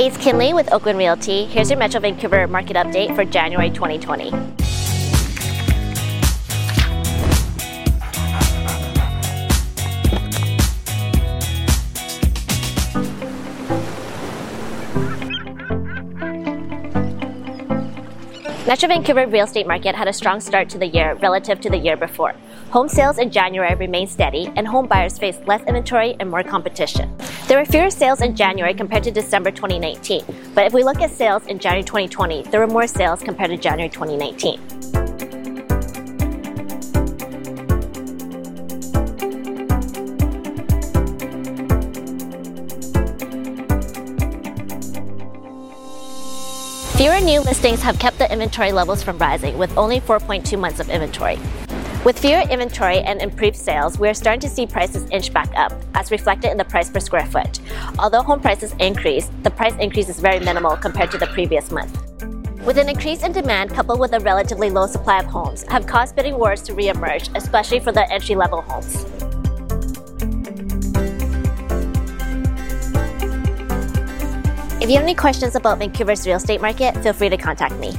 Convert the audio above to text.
It's Kinley with Oakland Realty. Here's your Metro Vancouver market update for January 2020. Metro Vancouver real estate market had a strong start to the year relative to the year before. Home sales in January remained steady, and home buyers faced less inventory and more competition. There were fewer sales in January compared to December 2019, but if we look at sales in January 2020, there were more sales compared to January 2019. Fewer new listings have kept the inventory levels from rising, with only 4.2 months of inventory. With fewer inventory and improved sales, we are starting to see prices inch back up, as reflected in the price per square foot. Although home prices increased, the price increase is very minimal compared to the previous month. With an increase in demand coupled with a relatively low supply of homes, have caused bidding wars to reemerge, especially for the entry level homes. If you have any questions about Vancouver's real estate market, feel free to contact me.